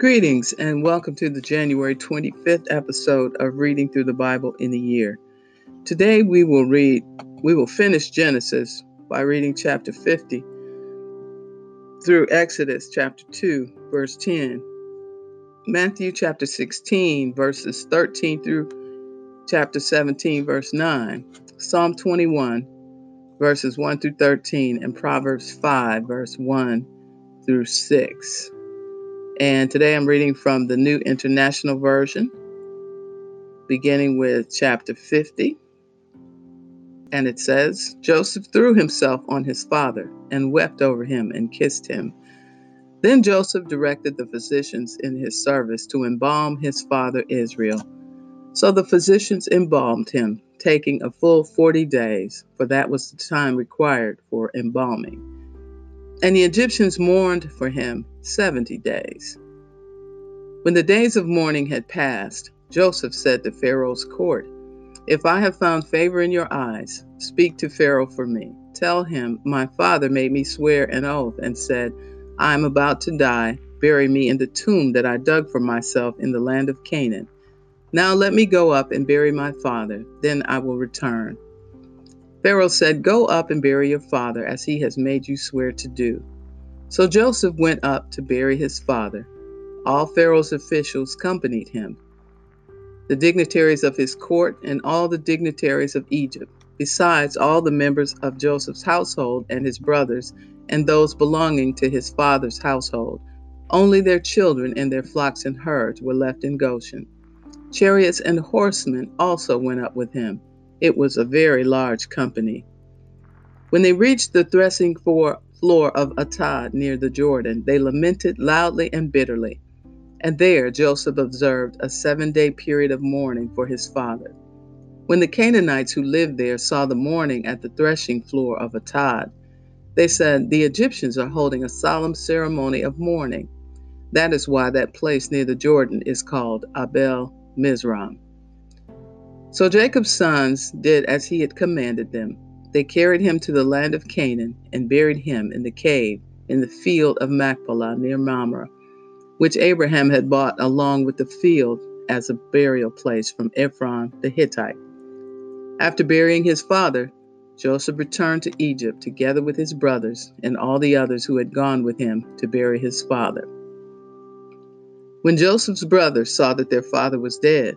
Greetings and welcome to the January 25th episode of Reading Through the Bible in a Year. Today we will read, we will finish Genesis by reading chapter 50 through Exodus chapter 2, verse 10, Matthew chapter 16, verses 13 through chapter 17, verse 9, Psalm 21, verses 1 through 13, and Proverbs 5, verse 1 through 6. And today I'm reading from the New International Version, beginning with chapter 50. And it says Joseph threw himself on his father and wept over him and kissed him. Then Joseph directed the physicians in his service to embalm his father Israel. So the physicians embalmed him, taking a full 40 days, for that was the time required for embalming. And the Egyptians mourned for him 70 days. When the days of mourning had passed, Joseph said to Pharaoh's court, If I have found favor in your eyes, speak to Pharaoh for me. Tell him, My father made me swear an oath and said, I am about to die. Bury me in the tomb that I dug for myself in the land of Canaan. Now let me go up and bury my father, then I will return. Pharaoh said, Go up and bury your father, as he has made you swear to do. So Joseph went up to bury his father. All Pharaoh's officials accompanied him, the dignitaries of his court, and all the dignitaries of Egypt, besides all the members of Joseph's household and his brothers, and those belonging to his father's household. Only their children and their flocks and herds were left in Goshen. Chariots and horsemen also went up with him. It was a very large company. When they reached the threshing floor of Atad near the Jordan, they lamented loudly and bitterly. And there Joseph observed a seven day period of mourning for his father. When the Canaanites who lived there saw the mourning at the threshing floor of Atad, they said, The Egyptians are holding a solemn ceremony of mourning. That is why that place near the Jordan is called Abel Mizraim. So Jacob's sons did as he had commanded them. They carried him to the land of Canaan and buried him in the cave in the field of Machpelah near Mamre, which Abraham had bought along with the field as a burial place from Ephron the Hittite. After burying his father, Joseph returned to Egypt together with his brothers and all the others who had gone with him to bury his father. When Joseph's brothers saw that their father was dead,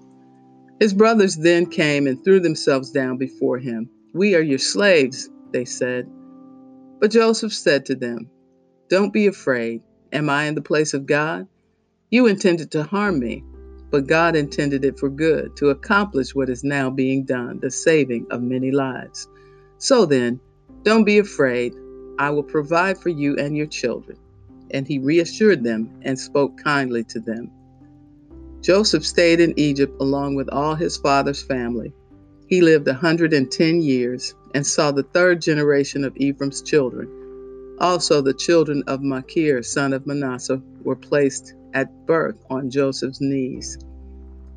His brothers then came and threw themselves down before him. We are your slaves, they said. But Joseph said to them, Don't be afraid. Am I in the place of God? You intended to harm me, but God intended it for good, to accomplish what is now being done, the saving of many lives. So then, don't be afraid. I will provide for you and your children. And he reassured them and spoke kindly to them. Joseph stayed in Egypt along with all his father's family. He lived a 110 years and saw the third generation of Ephraim's children. Also, the children of Machir, son of Manasseh, were placed at birth on Joseph's knees.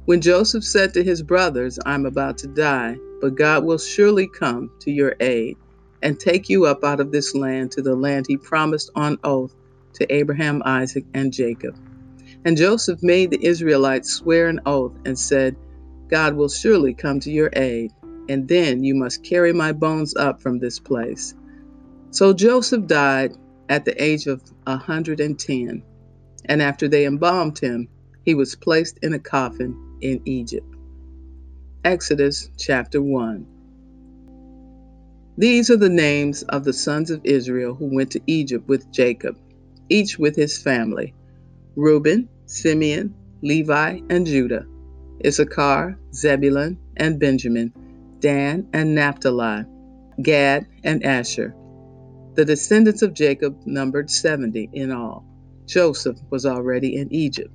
When Joseph said to his brothers, I'm about to die, but God will surely come to your aid and take you up out of this land to the land he promised on oath to Abraham, Isaac, and Jacob. And Joseph made the Israelites swear an oath and said, God will surely come to your aid, and then you must carry my bones up from this place. So Joseph died at the age of a 110, and after they embalmed him, he was placed in a coffin in Egypt. Exodus chapter 1. These are the names of the sons of Israel who went to Egypt with Jacob, each with his family Reuben, Simeon, Levi, and Judah, Issachar, Zebulun, and Benjamin, Dan and Naphtali, Gad and Asher. The descendants of Jacob numbered 70 in all. Joseph was already in Egypt.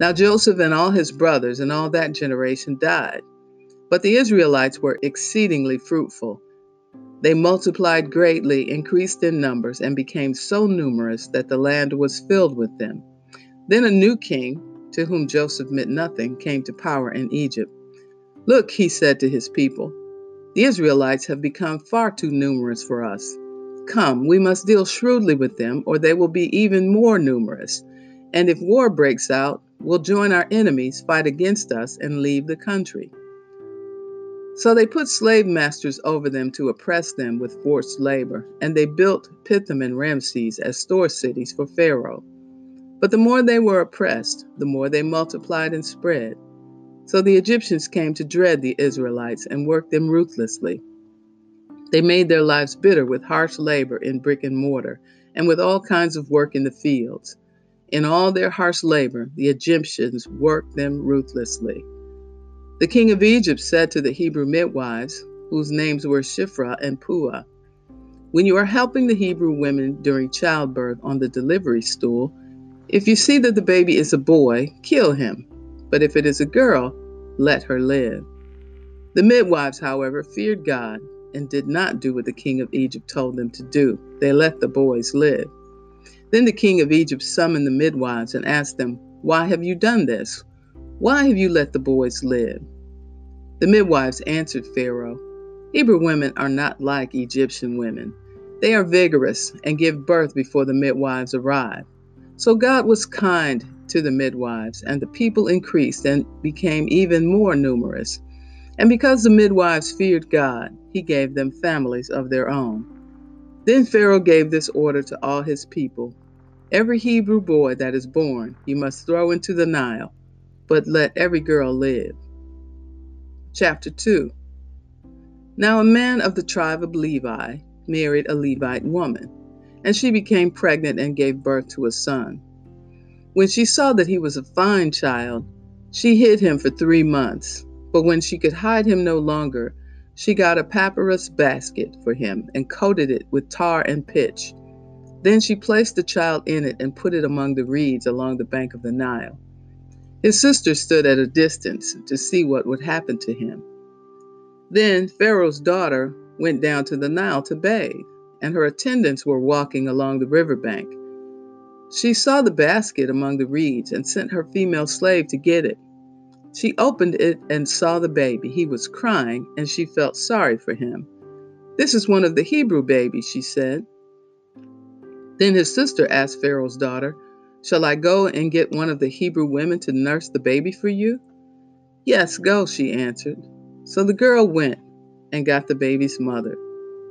Now Joseph and all his brothers and all that generation died. But the Israelites were exceedingly fruitful. They multiplied greatly, increased in numbers, and became so numerous that the land was filled with them. Then a new king, to whom Joseph meant nothing, came to power in Egypt. Look, he said to his people, the Israelites have become far too numerous for us. Come, we must deal shrewdly with them, or they will be even more numerous. And if war breaks out, we'll join our enemies, fight against us, and leave the country. So they put slave masters over them to oppress them with forced labor, and they built Pithom and Ramses as store cities for Pharaoh. But the more they were oppressed, the more they multiplied and spread. So the Egyptians came to dread the Israelites and worked them ruthlessly. They made their lives bitter with harsh labor in brick and mortar and with all kinds of work in the fields. In all their harsh labor, the Egyptians worked them ruthlessly. The king of Egypt said to the Hebrew midwives, whose names were Shiphrah and Puah, When you are helping the Hebrew women during childbirth on the delivery stool, if you see that the baby is a boy, kill him. But if it is a girl, let her live. The midwives, however, feared God and did not do what the king of Egypt told them to do. They let the boys live. Then the king of Egypt summoned the midwives and asked them, Why have you done this? Why have you let the boys live? The midwives answered Pharaoh, Hebrew women are not like Egyptian women. They are vigorous and give birth before the midwives arrive. So God was kind to the midwives, and the people increased and became even more numerous. And because the midwives feared God, he gave them families of their own. Then Pharaoh gave this order to all his people Every Hebrew boy that is born you must throw into the Nile but let every girl live. Chapter 2 Now a man of the tribe of Levi married a Levite woman, and she became pregnant and gave birth to a son. When she saw that he was a fine child, she hid him for three months. But when she could hide him no longer, she got a papyrus basket for him and coated it with tar and pitch. Then she placed the child in it and put it among the reeds along the bank of the Nile. His sister stood at a distance to see what would happen to him. Then Pharaoh's daughter went down to the Nile to bathe, and her attendants were walking along the river bank. She saw the basket among the reeds and sent her female slave to get it. She opened it and saw the baby. He was crying, and she felt sorry for him. This is one of the Hebrew babies, she said. Then his sister asked Pharaoh's daughter, Shall I go and get one of the Hebrew women to nurse the baby for you? Yes, go, she answered. So the girl went and got the baby's mother.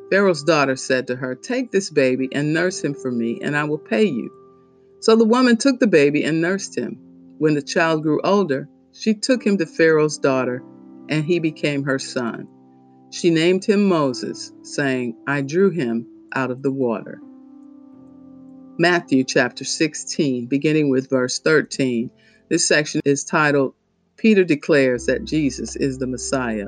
Pharaoh's daughter said to her, Take this baby and nurse him for me, and I will pay you. So the woman took the baby and nursed him. When the child grew older, she took him to Pharaoh's daughter, and he became her son. She named him Moses, saying, I drew him out of the water. Matthew chapter 16, beginning with verse 13. This section is titled, Peter Declares That Jesus is the Messiah.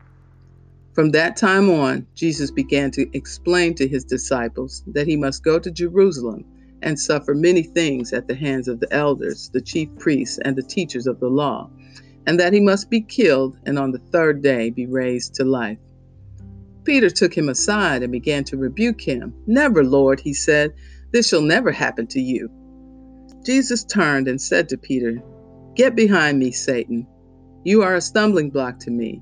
From that time on, Jesus began to explain to his disciples that he must go to Jerusalem and suffer many things at the hands of the elders, the chief priests, and the teachers of the law, and that he must be killed and on the third day be raised to life. Peter took him aside and began to rebuke him. Never, Lord, he said. This shall never happen to you. Jesus turned and said to Peter, Get behind me, Satan. You are a stumbling block to me.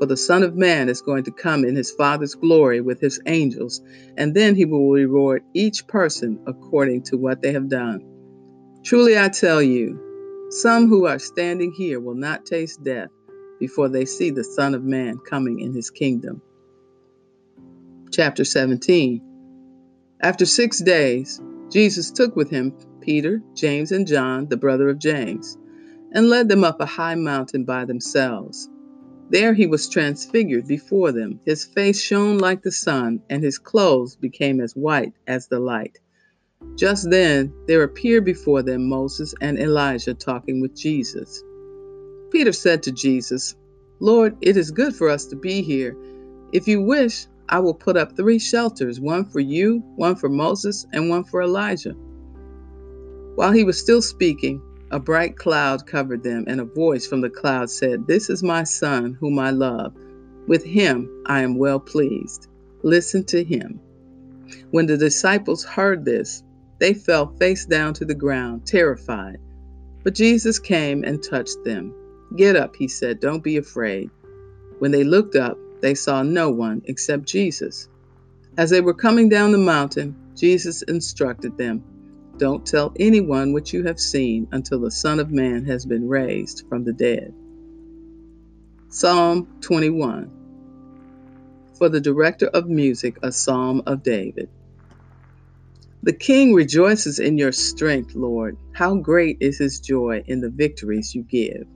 For the Son of Man is going to come in his Father's glory with his angels, and then he will reward each person according to what they have done. Truly I tell you, some who are standing here will not taste death before they see the Son of Man coming in his kingdom. Chapter 17 After six days, Jesus took with him Peter, James, and John, the brother of James, and led them up a high mountain by themselves. There he was transfigured before them. His face shone like the sun, and his clothes became as white as the light. Just then there appeared before them Moses and Elijah talking with Jesus. Peter said to Jesus, Lord, it is good for us to be here. If you wish, I will put up three shelters one for you, one for Moses, and one for Elijah. While he was still speaking, a bright cloud covered them, and a voice from the cloud said, This is my Son, whom I love. With him I am well pleased. Listen to him. When the disciples heard this, they fell face down to the ground, terrified. But Jesus came and touched them. Get up, he said, don't be afraid. When they looked up, they saw no one except Jesus. As they were coming down the mountain, Jesus instructed them don't tell anyone what you have seen until the Son of Man has been raised from the dead. Psalm 21 For the director of music, a psalm of David. The king rejoices in your strength, Lord. How great is his joy in the victories you give.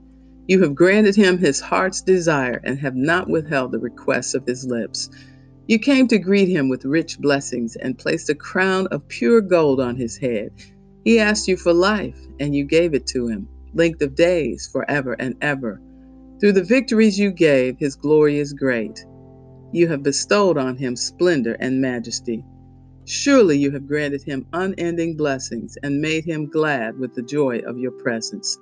You have granted him his heart's desire and have not withheld the requests of his lips. You came to greet him with rich blessings and placed a crown of pure gold on his head. He asked you for life, and you gave it to him, length of days, forever and ever. Through the victories you gave, his glory is great. You have bestowed on him splendor and majesty. Surely you have granted him unending blessings and made him glad with the joy of your presence.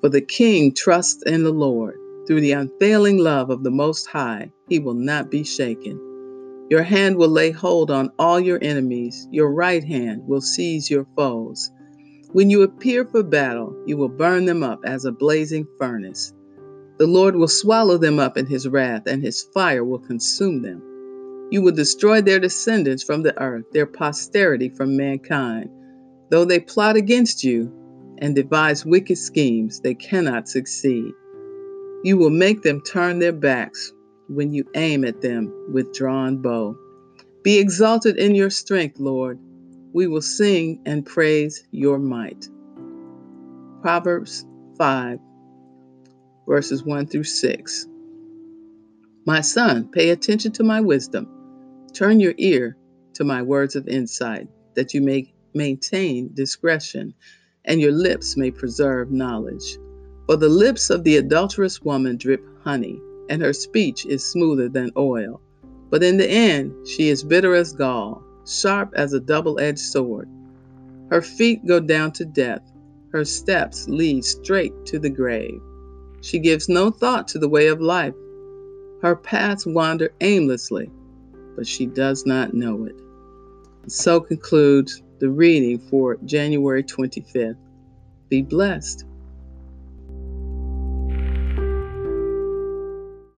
For the king trusts in the Lord. Through the unfailing love of the Most High, he will not be shaken. Your hand will lay hold on all your enemies, your right hand will seize your foes. When you appear for battle, you will burn them up as a blazing furnace. The Lord will swallow them up in his wrath, and his fire will consume them. You will destroy their descendants from the earth, their posterity from mankind. Though they plot against you and devise wicked schemes, they cannot succeed. You will make them turn their backs when you aim at them with drawn bow. Be exalted in your strength, Lord. We will sing and praise your might. Proverbs 5, verses 1 through 6. My son, pay attention to my wisdom. Turn your ear to my words of insight, that you may maintain discretion and your lips may preserve knowledge. For the lips of the adulterous woman drip honey and her speech is smoother than oil. But in the end, she is bitter as gall, sharp as a double edged sword. Her feet go down to death, her steps lead straight to the grave. She gives no thought to the way of life. Her paths wander aimlessly, but she does not know it. So concludes the reading for January 25th. Be blessed.